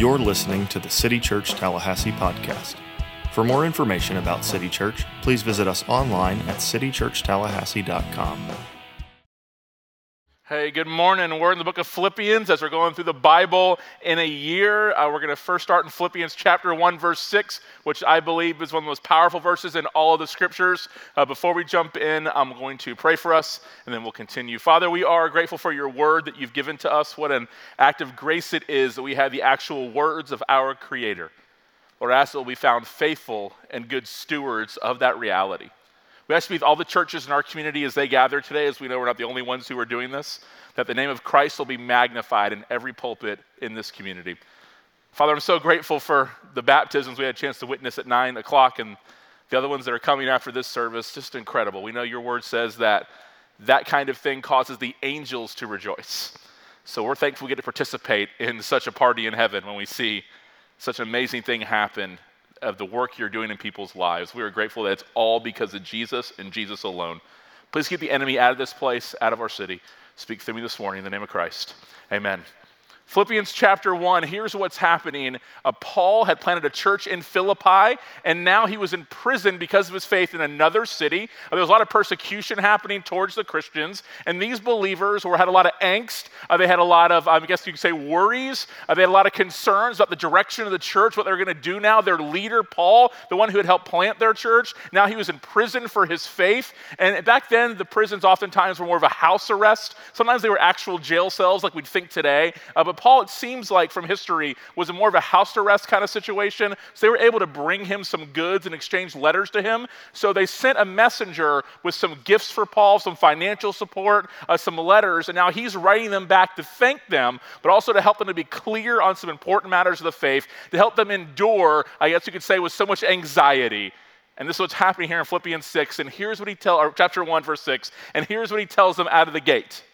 You're listening to the City Church Tallahassee podcast. For more information about City Church, please visit us online at citychurchtallahassee.com. Hey, good morning. We're in the book of Philippians as we're going through the Bible in a year. Uh, we're going to first start in Philippians chapter 1, verse 6, which I believe is one of the most powerful verses in all of the scriptures. Uh, before we jump in, I'm going to pray for us and then we'll continue. Father, we are grateful for your word that you've given to us. What an act of grace it is that we have the actual words of our Creator. Lord, I ask that we'll be found faithful and good stewards of that reality. We ask to be with all the churches in our community as they gather today, as we know we're not the only ones who are doing this, that the name of Christ will be magnified in every pulpit in this community. Father, I'm so grateful for the baptisms we had a chance to witness at 9 o'clock and the other ones that are coming after this service. Just incredible. We know your word says that that kind of thing causes the angels to rejoice. So we're thankful we get to participate in such a party in heaven when we see such an amazing thing happen of the work you're doing in people's lives. We are grateful that it's all because of Jesus and Jesus alone. Please keep the enemy out of this place, out of our city. Speak through me this morning in the name of Christ. Amen. Philippians chapter 1, here's what's happening. Uh, Paul had planted a church in Philippi, and now he was in prison because of his faith in another city. Uh, there was a lot of persecution happening towards the Christians, and these believers were, had a lot of angst. Uh, they had a lot of, I guess you could say, worries. Uh, they had a lot of concerns about the direction of the church, what they were going to do now. Their leader, Paul, the one who had helped plant their church, now he was in prison for his faith. And back then, the prisons oftentimes were more of a house arrest. Sometimes they were actual jail cells like we'd think today. Uh, but Paul, it seems like from history, was more of a house arrest kind of situation. So they were able to bring him some goods and exchange letters to him. So they sent a messenger with some gifts for Paul, some financial support, uh, some letters, and now he's writing them back to thank them, but also to help them to be clear on some important matters of the faith, to help them endure, I guess you could say, with so much anxiety. And this is what's happening here in Philippians 6. And here's what he tells, chapter 1, verse 6. And here's what he tells them out of the gate.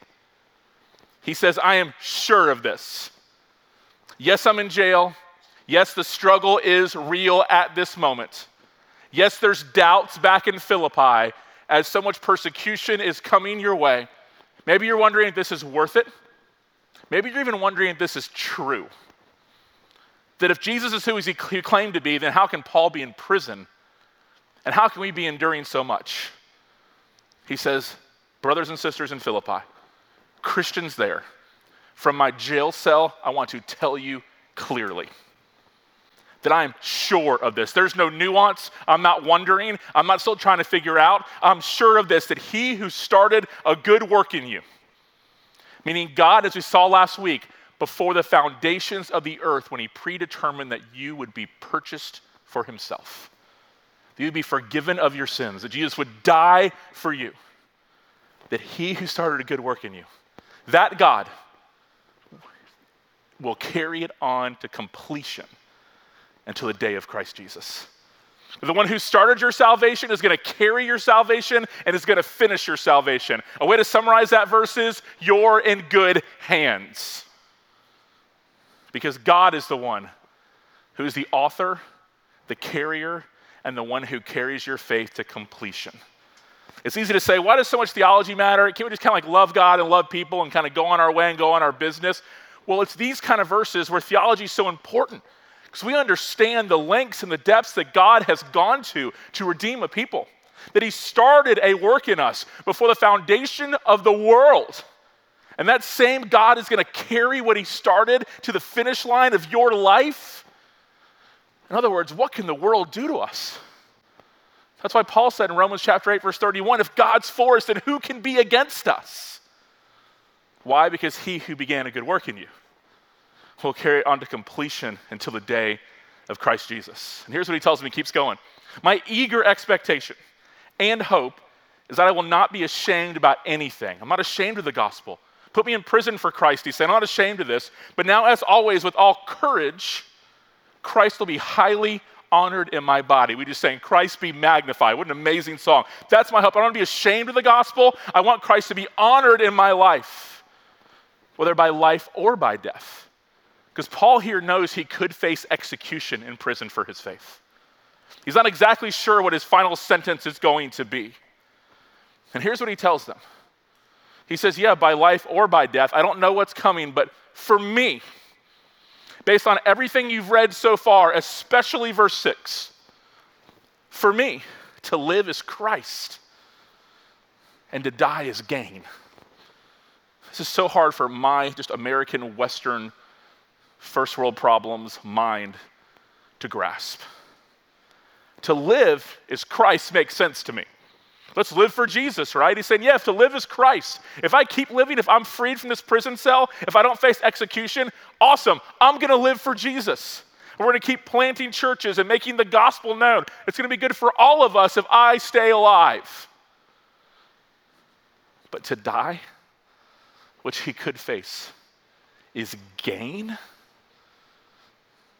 He says, I am sure of this. Yes, I'm in jail. Yes, the struggle is real at this moment. Yes, there's doubts back in Philippi as so much persecution is coming your way. Maybe you're wondering if this is worth it. Maybe you're even wondering if this is true. That if Jesus is who he claimed to be, then how can Paul be in prison? And how can we be enduring so much? He says, Brothers and sisters in Philippi, Christians there. From my jail cell, I want to tell you clearly that I am sure of this. There's no nuance. I'm not wondering. I'm not still trying to figure out. I'm sure of this that he who started a good work in you, meaning God, as we saw last week, before the foundations of the earth, when he predetermined that you would be purchased for himself, that you'd be forgiven of your sins, that Jesus would die for you, that he who started a good work in you, that God will carry it on to completion until the day of Christ Jesus. The one who started your salvation is going to carry your salvation and is going to finish your salvation. A way to summarize that verse is you're in good hands. Because God is the one who is the author, the carrier, and the one who carries your faith to completion. It's easy to say, why does so much theology matter? Can't we just kind of like love God and love people and kind of go on our way and go on our business? Well, it's these kind of verses where theology is so important because we understand the lengths and the depths that God has gone to to redeem a people. That He started a work in us before the foundation of the world. And that same God is going to carry what He started to the finish line of your life. In other words, what can the world do to us? That's why Paul said in Romans chapter 8, verse 31 if God's for us, then who can be against us? Why? Because he who began a good work in you will carry it on to completion until the day of Christ Jesus. And here's what he tells me, he keeps going. My eager expectation and hope is that I will not be ashamed about anything. I'm not ashamed of the gospel. Put me in prison for Christ, he said. I'm not ashamed of this. But now, as always, with all courage, Christ will be highly honored in my body. We just saying, Christ be magnified. What an amazing song. That's my hope. I don't want to be ashamed of the gospel. I want Christ to be honored in my life, whether by life or by death. Because Paul here knows he could face execution in prison for his faith. He's not exactly sure what his final sentence is going to be. And here's what he tells them He says, Yeah, by life or by death. I don't know what's coming, but for me, based on everything you've read so far, especially verse 6, for me, to live is Christ and to die is gain. This is so hard for my just American Western first world problems mind to grasp. To live is Christ makes sense to me. Let's live for Jesus, right? He's saying, yeah, if to live is Christ. If I keep living, if I'm freed from this prison cell, if I don't face execution, awesome. I'm going to live for Jesus. We're going to keep planting churches and making the gospel known. It's going to be good for all of us if I stay alive. But to die, which he could face, is gain.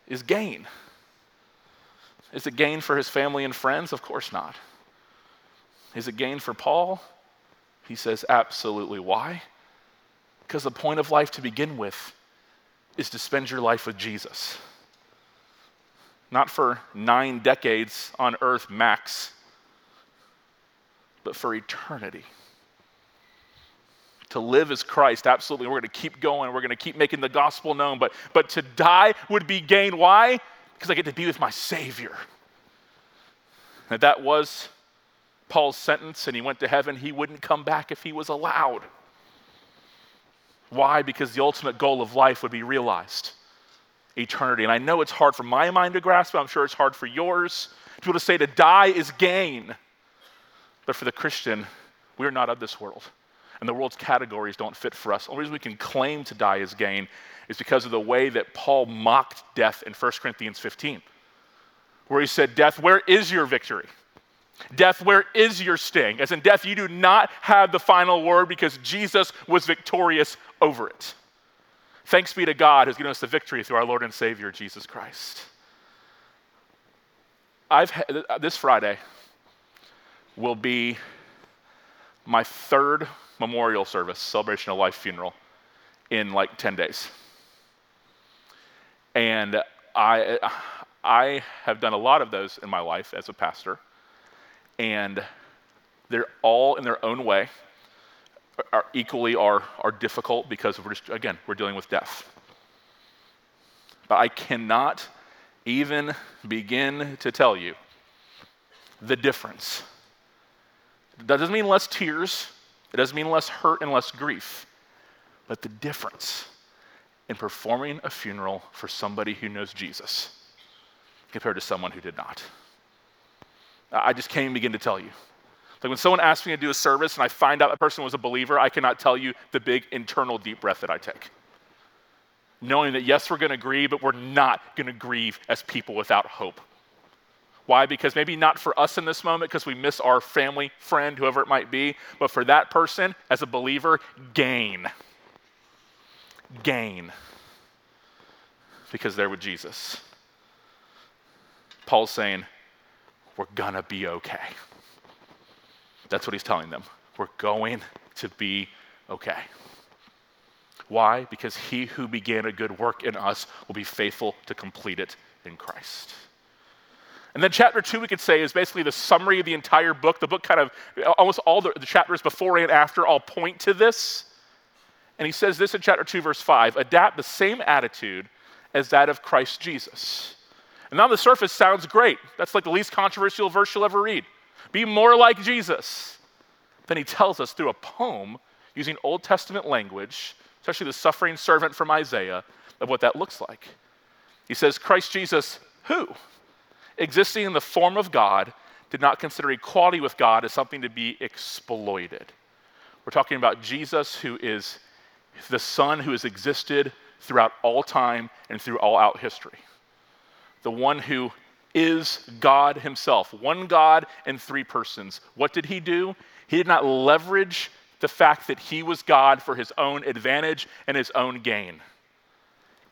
Is gain. Is it gain for his family and friends? Of course not. Is it gain for Paul? He says, absolutely. Why? Because the point of life to begin with is to spend your life with Jesus. Not for nine decades on earth max, but for eternity. To live as Christ, absolutely. We're going to keep going. We're going to keep making the gospel known. But, but to die would be gain. Why? Because I get to be with my Savior. And that was Paul's sentence and he went to heaven, he wouldn't come back if he was allowed. Why? Because the ultimate goal of life would be realized eternity. And I know it's hard for my mind to grasp, but I'm sure it's hard for yours. To be able to say to die is gain. But for the Christian, we're not of this world. And the world's categories don't fit for us. The only reason we can claim to die is gain is because of the way that Paul mocked death in 1 Corinthians 15, where he said, Death, where is your victory? Death, where is your sting? As in, death, you do not have the final word because Jesus was victorious over it. Thanks be to God who's given us the victory through our Lord and Savior, Jesus Christ. I've uh, this Friday will be my third memorial service, celebration of life funeral, in like 10 days. And I, uh, I have done a lot of those in my life as a pastor and they're all in their own way are equally are, are difficult because we're just again we're dealing with death. But i cannot even begin to tell you the difference. That doesn't mean less tears it doesn't mean less hurt and less grief but the difference in performing a funeral for somebody who knows jesus compared to someone who did not I just can't even begin to tell you. Like when someone asks me to do a service and I find out that person was a believer, I cannot tell you the big internal deep breath that I take. Knowing that, yes, we're going to grieve, but we're not going to grieve as people without hope. Why? Because maybe not for us in this moment because we miss our family, friend, whoever it might be, but for that person, as a believer, gain. Gain. Because they're with Jesus. Paul's saying, we're gonna be okay. That's what he's telling them. We're going to be okay. Why? Because he who began a good work in us will be faithful to complete it in Christ. And then chapter two, we could say, is basically the summary of the entire book. The book kind of, almost all the, the chapters before and after all point to this. And he says this in chapter 2, verse 5 adapt the same attitude as that of Christ Jesus and on the surface sounds great. That's like the least controversial verse you'll ever read. Be more like Jesus. Then he tells us through a poem using Old Testament language, especially the suffering servant from Isaiah, of what that looks like. He says, Christ Jesus, who, existing in the form of God, did not consider equality with God as something to be exploited. We're talking about Jesus, who is the Son who has existed throughout all time and through all out history the one who is God himself, one God in three persons. What did he do? He did not leverage the fact that he was God for his own advantage and his own gain.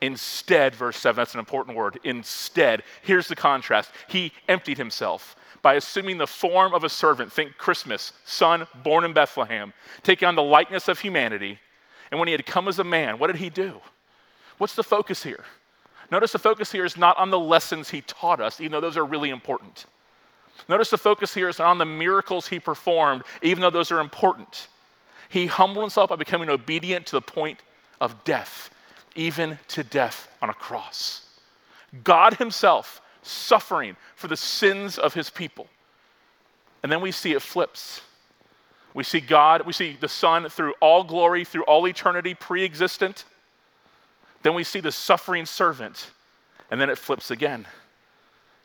Instead, verse 7, that's an important word. Instead, here's the contrast. He emptied himself by assuming the form of a servant. Think Christmas, son born in Bethlehem, taking on the likeness of humanity. And when he had come as a man, what did he do? What's the focus here? Notice the focus here is not on the lessons he taught us, even though those are really important. Notice the focus here is on the miracles he performed, even though those are important. He humbled himself by becoming obedient to the point of death, even to death on a cross. God Himself suffering for the sins of His people. And then we see it flips. We see God, we see the Son through all glory, through all eternity, pre existent. Then we see the suffering servant, and then it flips again.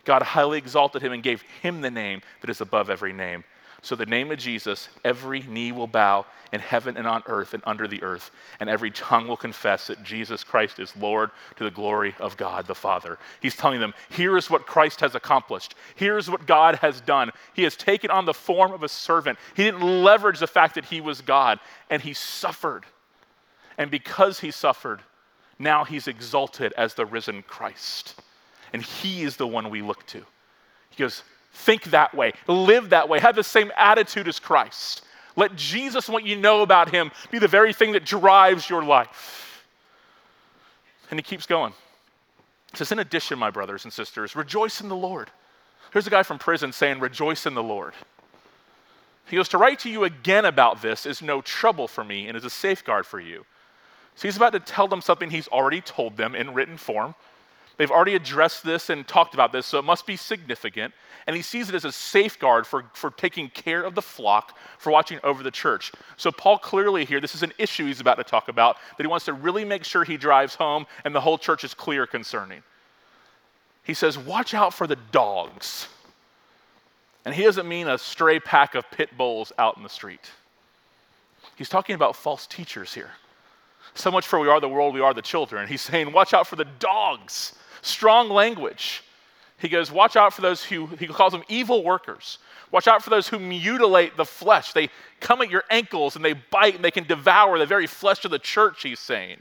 God highly exalted him and gave him the name that is above every name. So, the name of Jesus, every knee will bow in heaven and on earth and under the earth, and every tongue will confess that Jesus Christ is Lord to the glory of God the Father. He's telling them, here is what Christ has accomplished. Here's what God has done. He has taken on the form of a servant. He didn't leverage the fact that he was God, and he suffered. And because he suffered, now he's exalted as the risen Christ. And he is the one we look to. He goes, Think that way, live that way, have the same attitude as Christ. Let Jesus, what you know about him, be the very thing that drives your life. And he keeps going. He says, In addition, my brothers and sisters, rejoice in the Lord. Here's a guy from prison saying, Rejoice in the Lord. He goes, To write to you again about this is no trouble for me and is a safeguard for you. So he's about to tell them something he's already told them in written form. They've already addressed this and talked about this, so it must be significant. And he sees it as a safeguard for, for taking care of the flock, for watching over the church. So, Paul clearly here, this is an issue he's about to talk about that he wants to really make sure he drives home and the whole church is clear concerning. He says, Watch out for the dogs. And he doesn't mean a stray pack of pit bulls out in the street. He's talking about false teachers here. So much for we are the world, we are the children. He's saying, Watch out for the dogs strong language. He goes, Watch out for those who, he calls them evil workers. Watch out for those who mutilate the flesh. They come at your ankles and they bite and they can devour the very flesh of the church, he's saying.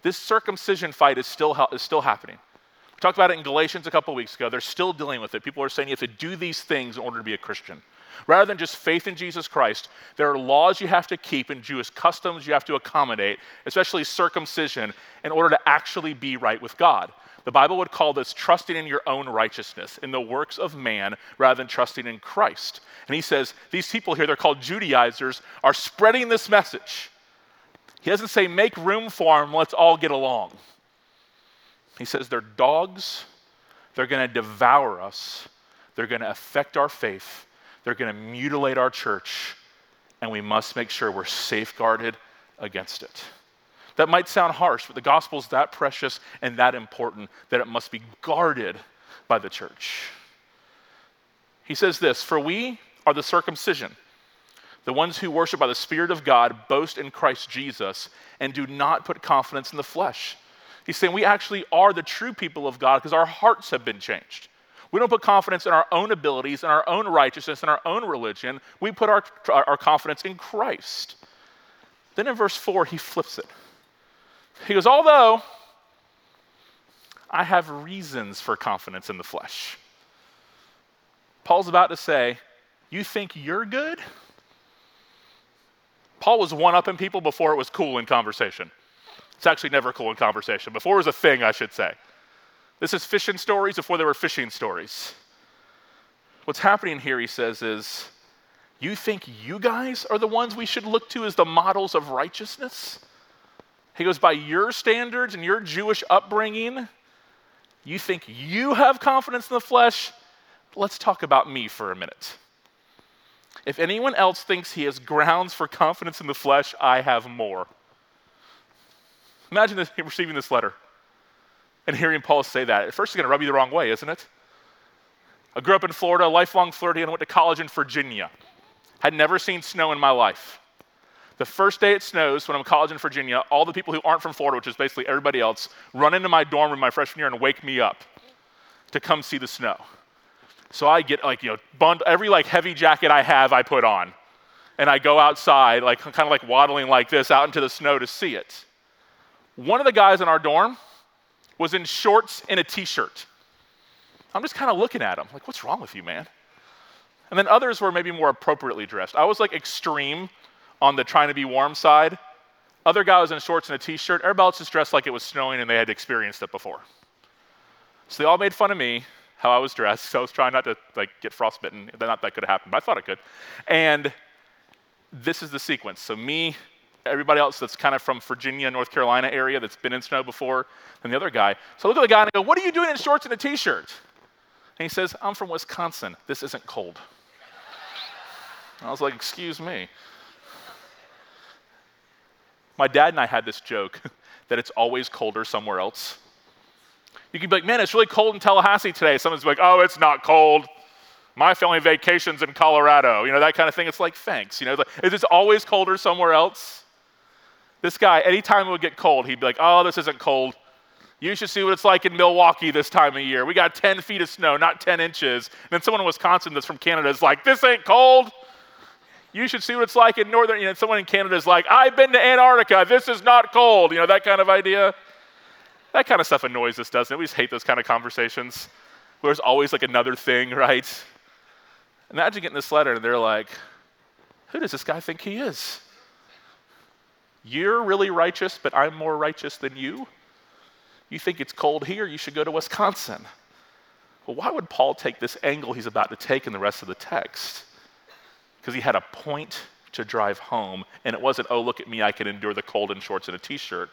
This circumcision fight is still, is still happening. We talked about it in Galatians a couple weeks ago. They're still dealing with it. People are saying you have to do these things in order to be a Christian. Rather than just faith in Jesus Christ, there are laws you have to keep and Jewish customs you have to accommodate, especially circumcision, in order to actually be right with God. The Bible would call this trusting in your own righteousness, in the works of man, rather than trusting in Christ. And he says, these people here, they're called Judaizers, are spreading this message. He doesn't say, make room for them, let's all get along. He says, they're dogs, they're going to devour us, they're going to affect our faith, they're going to mutilate our church, and we must make sure we're safeguarded against it. That might sound harsh, but the gospel is that precious and that important that it must be guarded by the church. He says this For we are the circumcision, the ones who worship by the Spirit of God, boast in Christ Jesus, and do not put confidence in the flesh. He's saying we actually are the true people of God because our hearts have been changed. We don't put confidence in our own abilities, in our own righteousness, in our own religion. We put our, our confidence in Christ. Then in verse 4, he flips it. He goes, Although I have reasons for confidence in the flesh. Paul's about to say, You think you're good? Paul was one upping people before it was cool in conversation. It's actually never cool in conversation. Before it was a thing, I should say. This is fishing stories before there were fishing stories. What's happening here, he says, is you think you guys are the ones we should look to as the models of righteousness? He goes, By your standards and your Jewish upbringing, you think you have confidence in the flesh? Let's talk about me for a minute. If anyone else thinks he has grounds for confidence in the flesh, I have more. Imagine this, receiving this letter and hearing Paul say that. At first, it's going to rub you the wrong way, isn't it? I grew up in Florida, lifelong Floridian, went to college in Virginia. Had never seen snow in my life. The first day it snows, when I'm in college in Virginia, all the people who aren't from Florida, which is basically everybody else, run into my dorm room my freshman year and wake me up to come see the snow. So I get like, you know, bund- every like heavy jacket I have, I put on. And I go outside, like kind of like waddling like this out into the snow to see it. One of the guys in our dorm was in shorts and a t-shirt. I'm just kind of looking at him, like, what's wrong with you, man? And then others were maybe more appropriately dressed. I was like extreme on the trying to be warm side. Other guy was in shorts and a t-shirt. Everybody else just dressed like it was snowing and they had experienced it before. So they all made fun of me, how I was dressed. So I was trying not to like get frostbitten. Not that could have happened, but I thought it could. And this is the sequence. So me, everybody else that's kind of from Virginia, North Carolina area that's been in snow before than the other guy. So I look at the guy and I go, What are you doing in shorts and a t shirt? And he says, I'm from Wisconsin. This isn't cold. I was like, Excuse me. My dad and I had this joke that it's always colder somewhere else. You can be like, man, it's really cold in Tallahassee today. Someone's like, oh, it's not cold. My family vacations in Colorado. You know, that kind of thing. It's like, thanks. You know, like, is it always colder somewhere else? This guy, anytime it would get cold, he'd be like, oh, this isn't cold. You should see what it's like in Milwaukee this time of year. We got 10 feet of snow, not 10 inches. And then someone in Wisconsin that's from Canada is like, this ain't cold. You should see what it's like in northern, you know, someone in Canada is like, I've been to Antarctica. This is not cold. You know, that kind of idea. That kind of stuff annoys us, doesn't it? We just hate those kind of conversations there's always like another thing, right? Imagine getting this letter and they're like, who does this guy think he is? You're really righteous, but I'm more righteous than you? You think it's cold here, you should go to Wisconsin. Well, why would Paul take this angle he's about to take in the rest of the text? Because he had a point to drive home, and it wasn't, oh, look at me, I can endure the cold in shorts and a t shirt.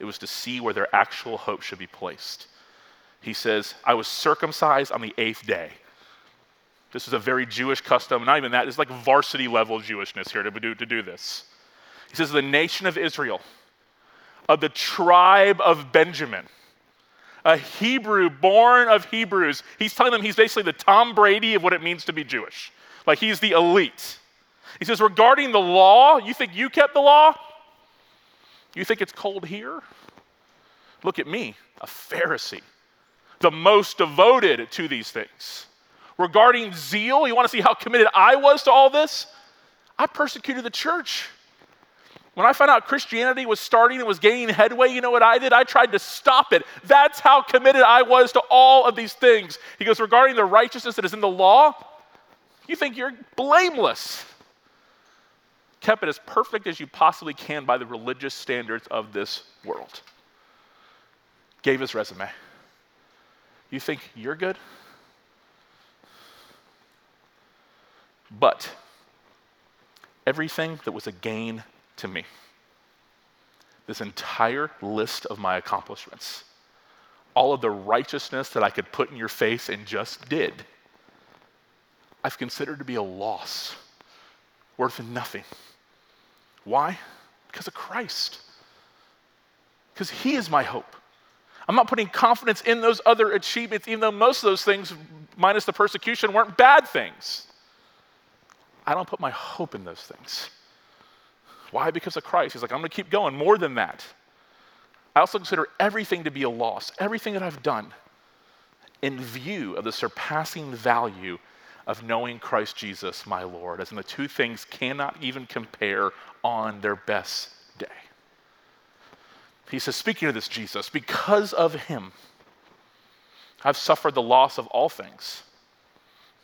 It was to see where their actual hope should be placed. He says, I was circumcised on the eighth day. This is a very Jewish custom, not even that, it's like varsity level Jewishness here to do, to do this. He says, The nation of Israel, of the tribe of Benjamin, a Hebrew born of Hebrews. He's telling them he's basically the Tom Brady of what it means to be Jewish. Like he's the elite. He says, regarding the law, you think you kept the law? You think it's cold here? Look at me, a Pharisee, the most devoted to these things. Regarding zeal, you want to see how committed I was to all this? I persecuted the church. When I found out Christianity was starting and was gaining headway, you know what I did? I tried to stop it. That's how committed I was to all of these things. He goes, regarding the righteousness that is in the law, you think you're blameless kept it as perfect as you possibly can by the religious standards of this world. Gave his resume. You think you're good? But everything that was a gain to me, this entire list of my accomplishments, all of the righteousness that I could put in your face and just did, I've considered to be a loss, worth nothing. Why? Because of Christ. Because He is my hope. I'm not putting confidence in those other achievements, even though most of those things, minus the persecution, weren't bad things. I don't put my hope in those things. Why? Because of Christ. He's like, I'm going to keep going more than that. I also consider everything to be a loss, everything that I've done, in view of the surpassing value of knowing Christ Jesus, my Lord, as in the two things cannot even compare on their best day. He says, speaking of this Jesus, because of him, I've suffered the loss of all things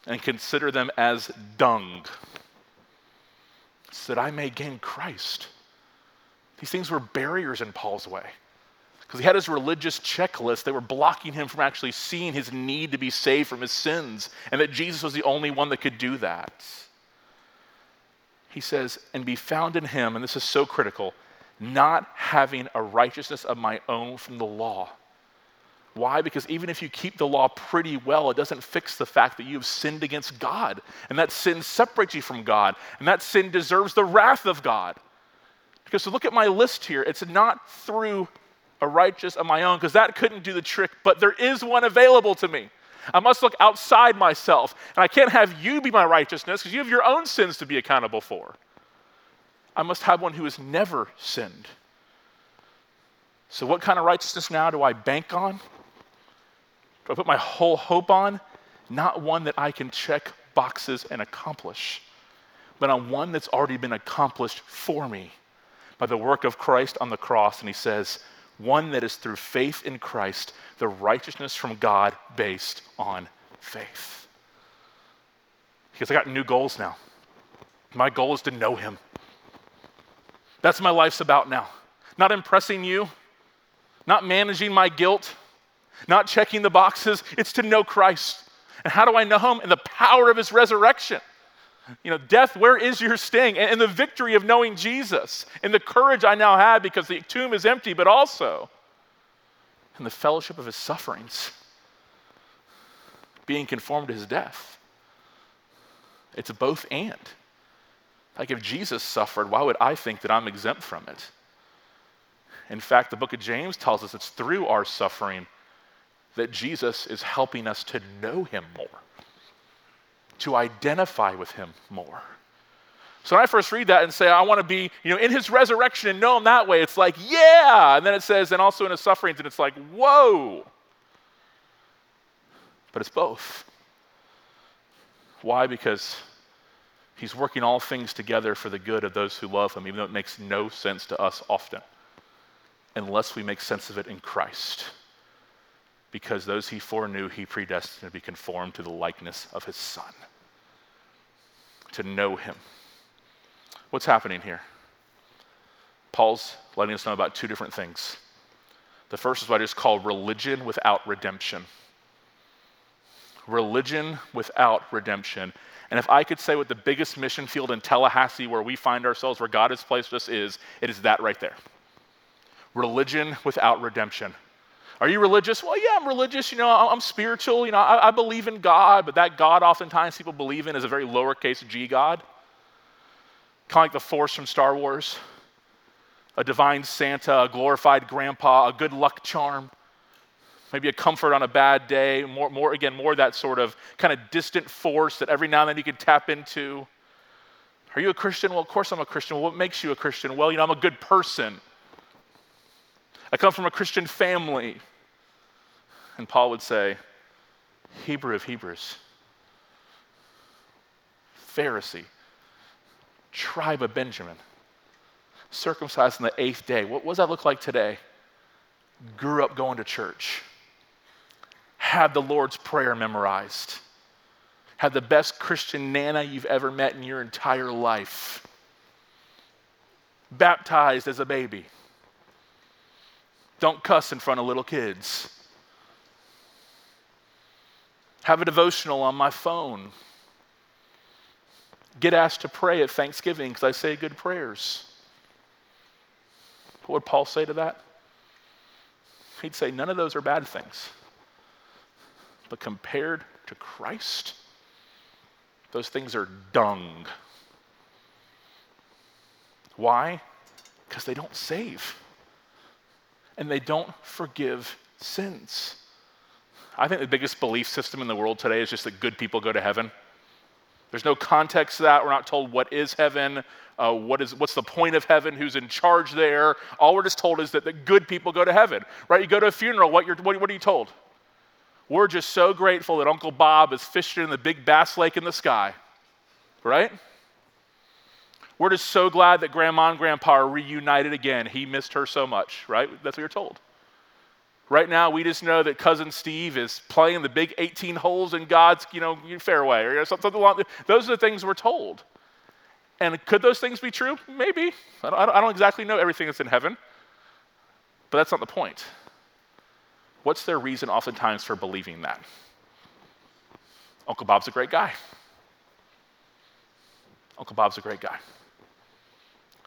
and consider them as dung, so that I may gain Christ. These things were barriers in Paul's way because he had his religious checklist. that were blocking him from actually seeing his need to be saved from his sins, and that Jesus was the only one that could do that. He says, and be found in him, and this is so critical, not having a righteousness of my own from the law. Why? Because even if you keep the law pretty well, it doesn't fix the fact that you have sinned against God. And that sin separates you from God. And that sin deserves the wrath of God. Because to look at my list here, it's not through a righteous of my own, because that couldn't do the trick, but there is one available to me. I must look outside myself. And I can't have you be my righteousness because you have your own sins to be accountable for. I must have one who has never sinned. So, what kind of righteousness now do I bank on? Do I put my whole hope on? Not one that I can check boxes and accomplish, but on one that's already been accomplished for me by the work of Christ on the cross. And he says, one that is through faith in Christ, the righteousness from God based on faith. Because I got new goals now. My goal is to know Him. That's my life's about now. Not impressing you, not managing my guilt, not checking the boxes. It's to know Christ. And how do I know Him? In the power of His resurrection. You know, death, where is your sting? And, and the victory of knowing Jesus, and the courage I now have because the tomb is empty, but also in the fellowship of his sufferings, being conformed to his death. It's both and. Like if Jesus suffered, why would I think that I'm exempt from it? In fact, the book of James tells us it's through our suffering that Jesus is helping us to know him more, to identify with him more. So when I first read that and say, I want to be, you know, in his resurrection and know him that way, it's like, yeah. And then it says, and also in his sufferings, and it's like, whoa. But it's both. Why? Because he's working all things together for the good of those who love him, even though it makes no sense to us often, unless we make sense of it in Christ because those he foreknew, he predestined to be conformed to the likeness of his Son, to know him. What's happening here? Paul's letting us know about two different things. The first is what I just call religion without redemption. Religion without redemption. And if I could say what the biggest mission field in Tallahassee, where we find ourselves, where God has placed us, is, it is that right there. Religion without redemption. Are you religious? Well, yeah, I'm religious. You know, I'm spiritual. You know, I, I believe in God, but that God oftentimes people believe in is a very lowercase g God. Kind of like the Force from Star Wars a divine Santa, a glorified grandpa, a good luck charm, maybe a comfort on a bad day, more, more again, more that sort of kind of distant force that every now and then you can tap into. Are you a Christian? Well, of course I'm a Christian. What makes you a Christian? Well, you know, I'm a good person. I come from a Christian family. And Paul would say, Hebrew of Hebrews, Pharisee, tribe of Benjamin, circumcised on the eighth day. What, does that look like today? Grew up going to church, had the Lord's Prayer memorized, had the best Christian nana you've ever met in your entire life, baptized as a baby don't cuss in front of little kids. Have a devotional on my phone. Get asked to pray at Thanksgiving because I say good prayers. What would Paul say to that? He'd say, none of those are bad things. But compared to Christ, those things are dung. Why? Because they don't save and they don't forgive sins. I think the biggest belief system in the world today is just that good people go to heaven. There's no context to that. We're not told what is heaven, uh, what is, what's the point of heaven, who's in charge there. All we're just told is that the good people go to heaven, right? You go to a funeral, what, you're, what, what are you told? We're just so grateful that Uncle Bob is fishing in the big bass lake in the sky, right? We're just so glad that grandma and grandpa are reunited again. He missed her so much, right? That's what you're told. Right now, we just know that cousin Steve is playing the big 18 holes in God's, you know, fairway or something along. Those are the things we're told. And could those things be true? Maybe. I don't, I don't exactly know everything that's in heaven, but that's not the point. What's their reason, oftentimes, for believing that? Uncle Bob's a great guy. Uncle Bob's a great guy.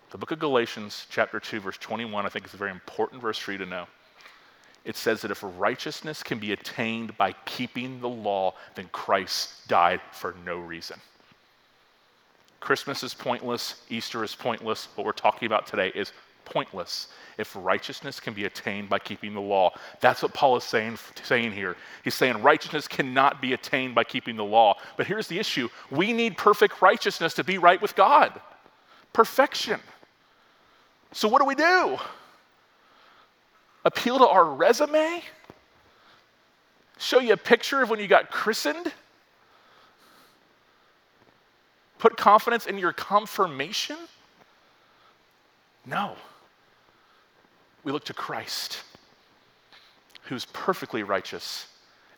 The book of Galatians, chapter 2, verse 21, I think is a very important verse for you to know. It says that if righteousness can be attained by keeping the law, then Christ died for no reason. Christmas is pointless, Easter is pointless. What we're talking about today is pointless if righteousness can be attained by keeping the law. That's what Paul is saying, saying here. He's saying righteousness cannot be attained by keeping the law. But here's the issue we need perfect righteousness to be right with God. Perfection. So, what do we do? Appeal to our resume? Show you a picture of when you got christened? Put confidence in your confirmation? No. We look to Christ, who's perfectly righteous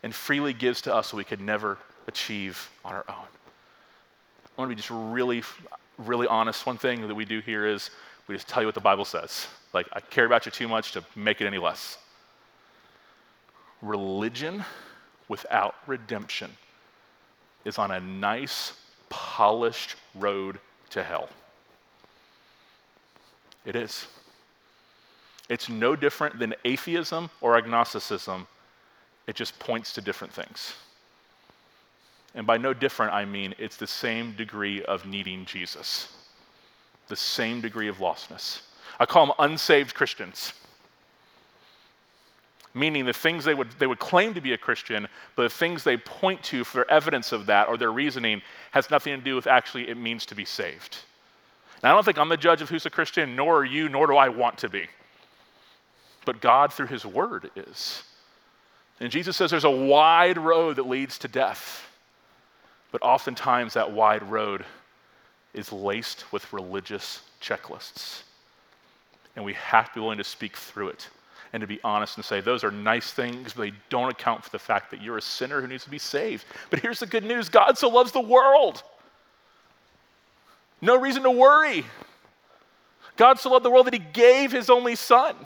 and freely gives to us what we could never achieve on our own. I want to be just really, really honest. One thing that we do here is we just tell you what the Bible says. Like, I care about you too much to make it any less. Religion without redemption is on a nice, polished road to hell. It is. It's no different than atheism or agnosticism, it just points to different things. And by no different, I mean it's the same degree of needing Jesus, the same degree of lostness. I call them unsaved Christians meaning the things they would, they would claim to be a Christian, but the things they point to for evidence of that or their reasoning has nothing to do with actually it means to be saved. Now, I don't think I'm the judge of who's a Christian, nor are you, nor do I want to be. But God, through His Word, is. And Jesus says there's a wide road that leads to death. But oftentimes, that wide road is laced with religious checklists. And we have to be willing to speak through it and to be honest and say, those are nice things, but they don't account for the fact that you're a sinner who needs to be saved. But here's the good news God so loves the world. No reason to worry. God so loved the world that he gave his only son.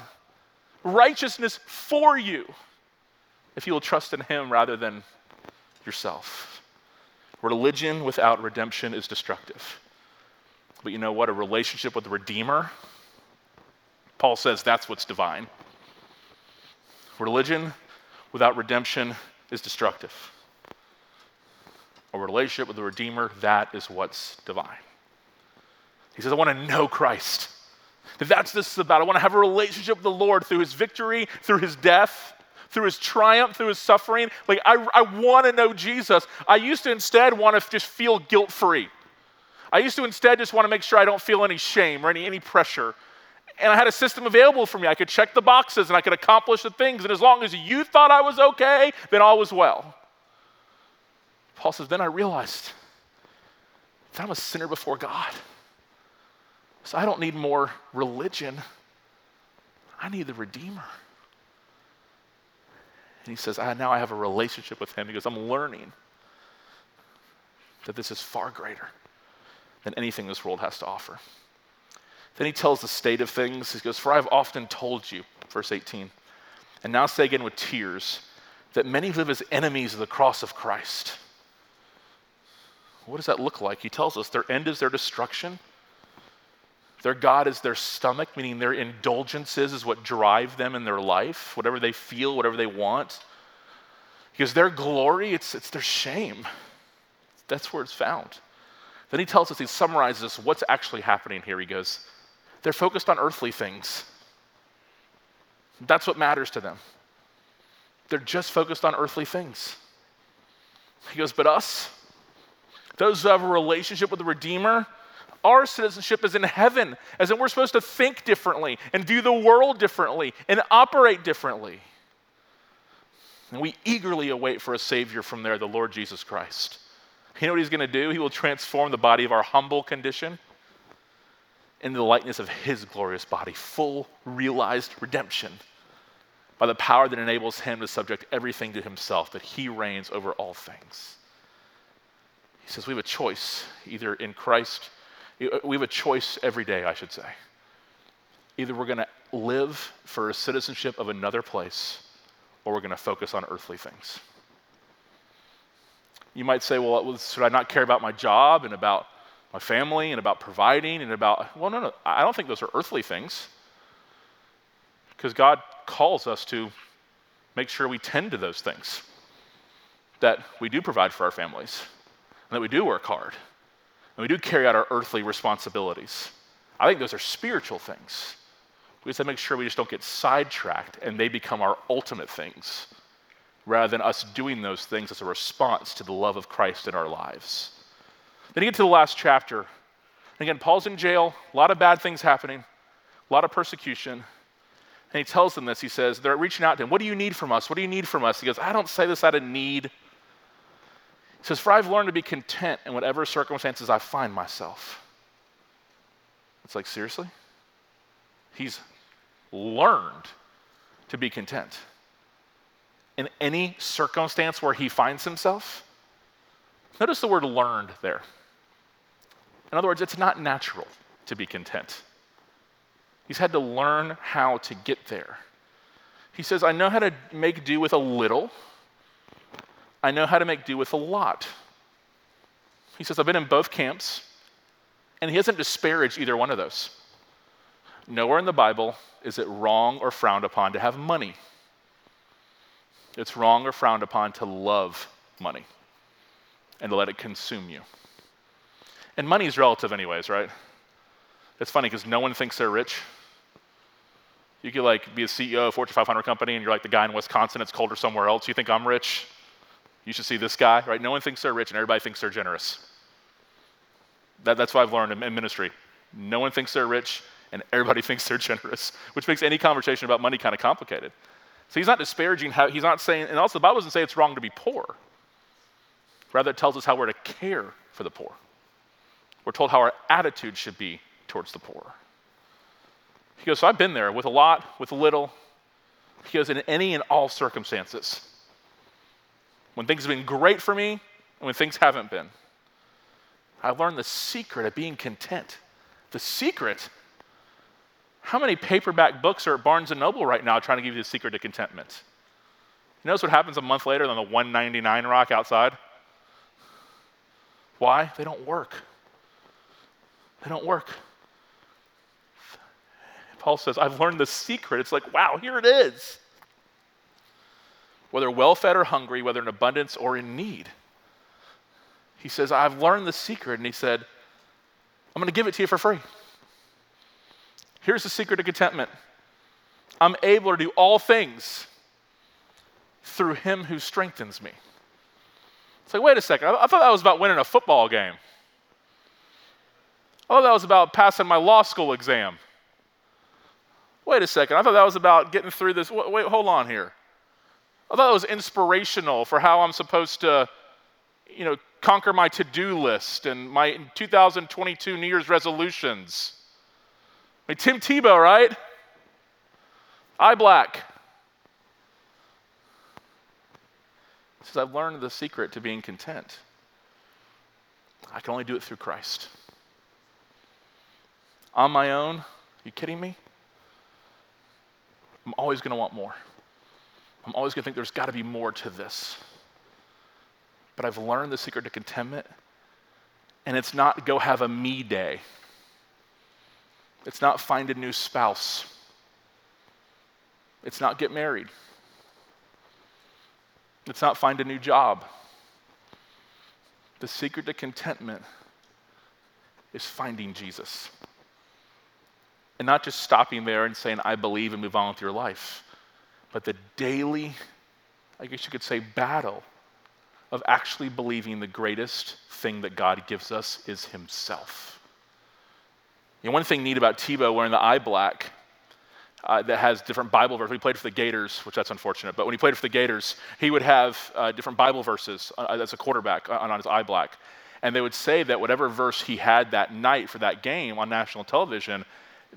Righteousness for you if you will trust in him rather than yourself. Religion without redemption is destructive. But you know what? A relationship with the Redeemer, Paul says that's what's divine. Religion without redemption is destructive. A relationship with the Redeemer, that is what's divine. He says, I want to know Christ. If that's this is about, I want to have a relationship with the Lord through his victory, through his death, through his triumph, through his suffering. Like, I, I want to know Jesus. I used to instead want to just feel guilt free. I used to instead just want to make sure I don't feel any shame or any, any pressure and I had a system available for me. I could check the boxes and I could accomplish the things. And as long as you thought I was okay, then all was well. Paul says, Then I realized that I'm a sinner before God. So I don't need more religion, I need the Redeemer. And he says, I, Now I have a relationship with him because I'm learning that this is far greater than anything this world has to offer. Then he tells the state of things. He goes, For I have often told you, verse 18, and now say again with tears, that many live as enemies of the cross of Christ. What does that look like? He tells us their end is their destruction. Their God is their stomach, meaning their indulgences is what drive them in their life, whatever they feel, whatever they want. Because their glory, it's, it's their shame. That's where it's found. Then he tells us, he summarizes what's actually happening here. He goes, they're focused on earthly things. That's what matters to them. They're just focused on earthly things. He goes, But us, those who have a relationship with the Redeemer, our citizenship is in heaven, as in we're supposed to think differently and view the world differently and operate differently. And we eagerly await for a Savior from there, the Lord Jesus Christ. You know what He's going to do? He will transform the body of our humble condition into the likeness of his glorious body, full realized redemption by the power that enables him to subject everything to himself, that he reigns over all things. He says we have a choice, either in Christ, uh, we have a choice every day, I should say. Either we're going to live for a citizenship of another place, or we're going to focus on earthly things. You might say, well, should I not care about my job and about my family and about providing and about, well, no, no, I don't think those are earthly things. Because God calls us to make sure we tend to those things, that we do provide for our families, and that we do work hard, and we do carry out our earthly responsibilities. I think those are spiritual things. We just have to make sure we just don't get sidetracked and they become our ultimate things rather than us doing those things as a response to the love of Christ in our lives. Then you get to the last chapter. Again, Paul's in jail, a lot of bad things happening, a lot of persecution. And he tells them this. He says, They're reaching out to him. What do you need from us? What do you need from us? He goes, I don't say this out of need. He says, For I've learned to be content in whatever circumstances I find myself. It's like, seriously? He's learned to be content in any circumstance where he finds himself. Notice the word learned there. In other words, it's not natural to be content. He's had to learn how to get there. He says, I know how to make do with a little, I know how to make do with a lot. He says, I've been in both camps, and he hasn't disparaged either one of those. Nowhere in the Bible is it wrong or frowned upon to have money. It's wrong or frowned upon to love money and to let it consume you. And money is relative, anyways, right? It's funny because no one thinks they're rich. You could like be a CEO of a Fortune 500 company and you're like the guy in Wisconsin, it's colder somewhere else. You think I'm rich? You should see this guy, right? No one thinks they're rich and everybody thinks they're generous. That, that's what I've learned in, in ministry. No one thinks they're rich and everybody thinks they're generous, which makes any conversation about money kind of complicated. So he's not disparaging how, he's not saying, and also the Bible doesn't say it's wrong to be poor. Rather, it tells us how we're to care for the poor. We're told how our attitude should be towards the poor. He goes, So I've been there with a lot, with a little. He goes, In any and all circumstances. When things have been great for me and when things haven't been. I've learned the secret of being content. The secret. How many paperback books are at Barnes and Noble right now trying to give you the secret to contentment? You notice what happens a month later on the 199 rock outside? Why? They don't work. They don't work. Paul says, I've learned the secret. It's like, wow, here it is. Whether well fed or hungry, whether in abundance or in need. He says, I've learned the secret. And he said, I'm going to give it to you for free. Here's the secret to contentment I'm able to do all things through him who strengthens me. It's like, wait a second, I, I thought that was about winning a football game. I thought that was about passing my law school exam. Wait a second, I thought that was about getting through this. Wait, wait hold on here. I thought it was inspirational for how I'm supposed to, you know, conquer my to-do list and my 2022 New Year's resolutions. I mean, Tim Tebow, right? Eye black. He says, I've learned the secret to being content. I can only do it through Christ. On my own, you kidding me? I'm always going to want more. I'm always going to think there's got to be more to this. But I've learned the secret to contentment, and it's not go have a me day. It's not find a new spouse. It's not get married. It's not find a new job. The secret to contentment is finding Jesus. And not just stopping there and saying, I believe and move on with your life, but the daily, I guess you could say, battle of actually believing the greatest thing that God gives us is Himself. You know, one thing neat about Tebow wearing the eye black uh, that has different Bible verses. He played for the Gators, which that's unfortunate, but when he played for the Gators, he would have uh, different Bible verses uh, as a quarterback on, on his eye black. And they would say that whatever verse he had that night for that game on national television,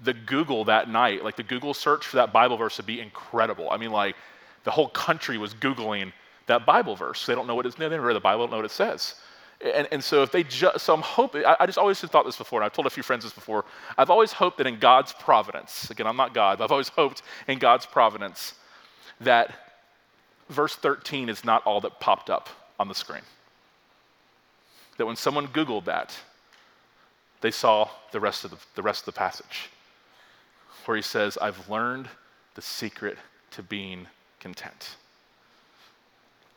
the Google that night, like the Google search for that Bible verse would be incredible. I mean, like the whole country was Googling that Bible verse. They don't know what it's, they never read the Bible, don't know what it says. And, and so if they just, so I'm hoping, I, I just always thought this before, and I've told a few friends this before. I've always hoped that in God's providence, again, I'm not God, but I've always hoped in God's providence that verse 13 is not all that popped up on the screen. That when someone Googled that, they saw the rest of the, the rest of the passage where he says, I've learned the secret to being content.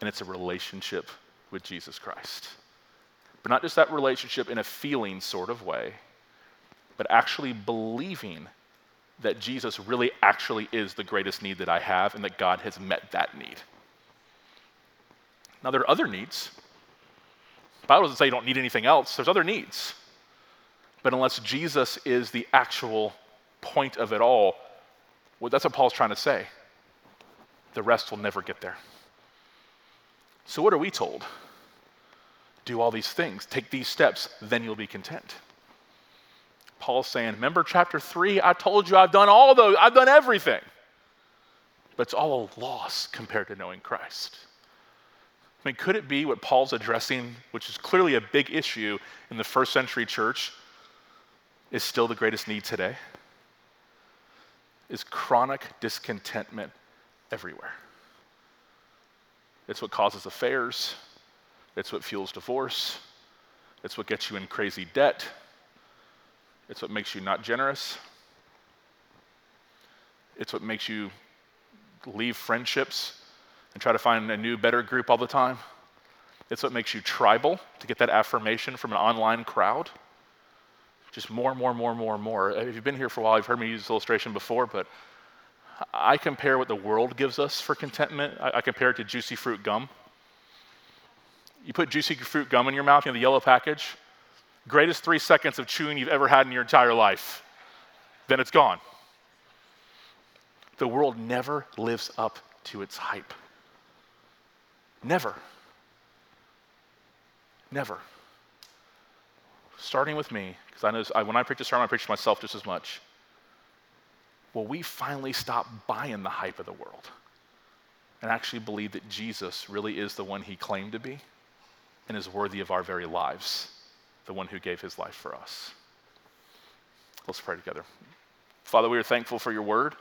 And it's a relationship with Jesus Christ. But not just that relationship in a feeling sort of way, but actually believing that Jesus really actually is the greatest need that I have and that God has met that need. Now, there are other needs. The Bible doesn't say you don't need anything else, there's other needs. But unless Jesus is the actual point of it all, well, that's what Paul's trying to say. The rest will never get there. So, what are we told? Do all these things, take these steps, then you'll be content. Paul's saying, Remember chapter three? I told you I've done all those, I've done everything. But it's all a loss compared to knowing Christ. I mean, could it be what Paul's addressing, which is clearly a big issue in the first century church, is still the greatest need today? is chronic discontentment everywhere. It's what causes affairs, it's what fuels divorce, It's what gets you in crazy debt. It's what makes you not generous. It's what makes you leave friendships and try to find a new, better group all the time. It's what makes you tribal to get that affirmation from an online crowd. Just more, more, more, more, more. If you've been here for a while, you've heard me use this illustration before, but I compare what the world gives us for contentment, I, I compare it to juicy fruit gum. You put juicy fruit gum in your mouth, you know, the yellow package, greatest three seconds of chewing you've ever had in your entire life. Then it's gone. The world never lives up to its hype. Never. Never. Starting with me, because I know I, when I preach a sermon, I preach to myself just as much. Will we finally stop buying the hype of the world and actually believe that Jesus really is the one he claimed to be and is worthy of our very lives, the one who gave his life for us? Let's pray together. Father, we are thankful for your word,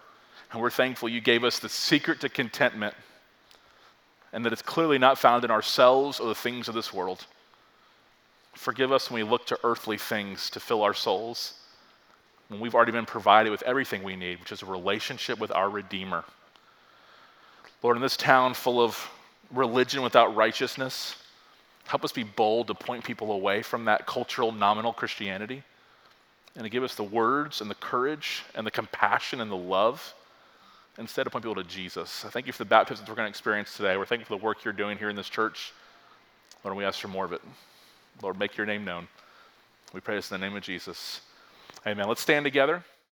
and we're thankful you gave us the secret to contentment, and that it's clearly not found in ourselves or the things of this world. Forgive us when we look to earthly things to fill our souls, when we've already been provided with everything we need, which is a relationship with our Redeemer. Lord, in this town full of religion without righteousness, help us be bold to point people away from that cultural, nominal Christianity and to give us the words and the courage and the compassion and the love instead of point people to Jesus. I thank you for the baptisms we're going to experience today. We're thankful for the work you're doing here in this church. Lord, we ask for more of it. Lord, make your name known. We pray this in the name of Jesus. Amen. Let's stand together.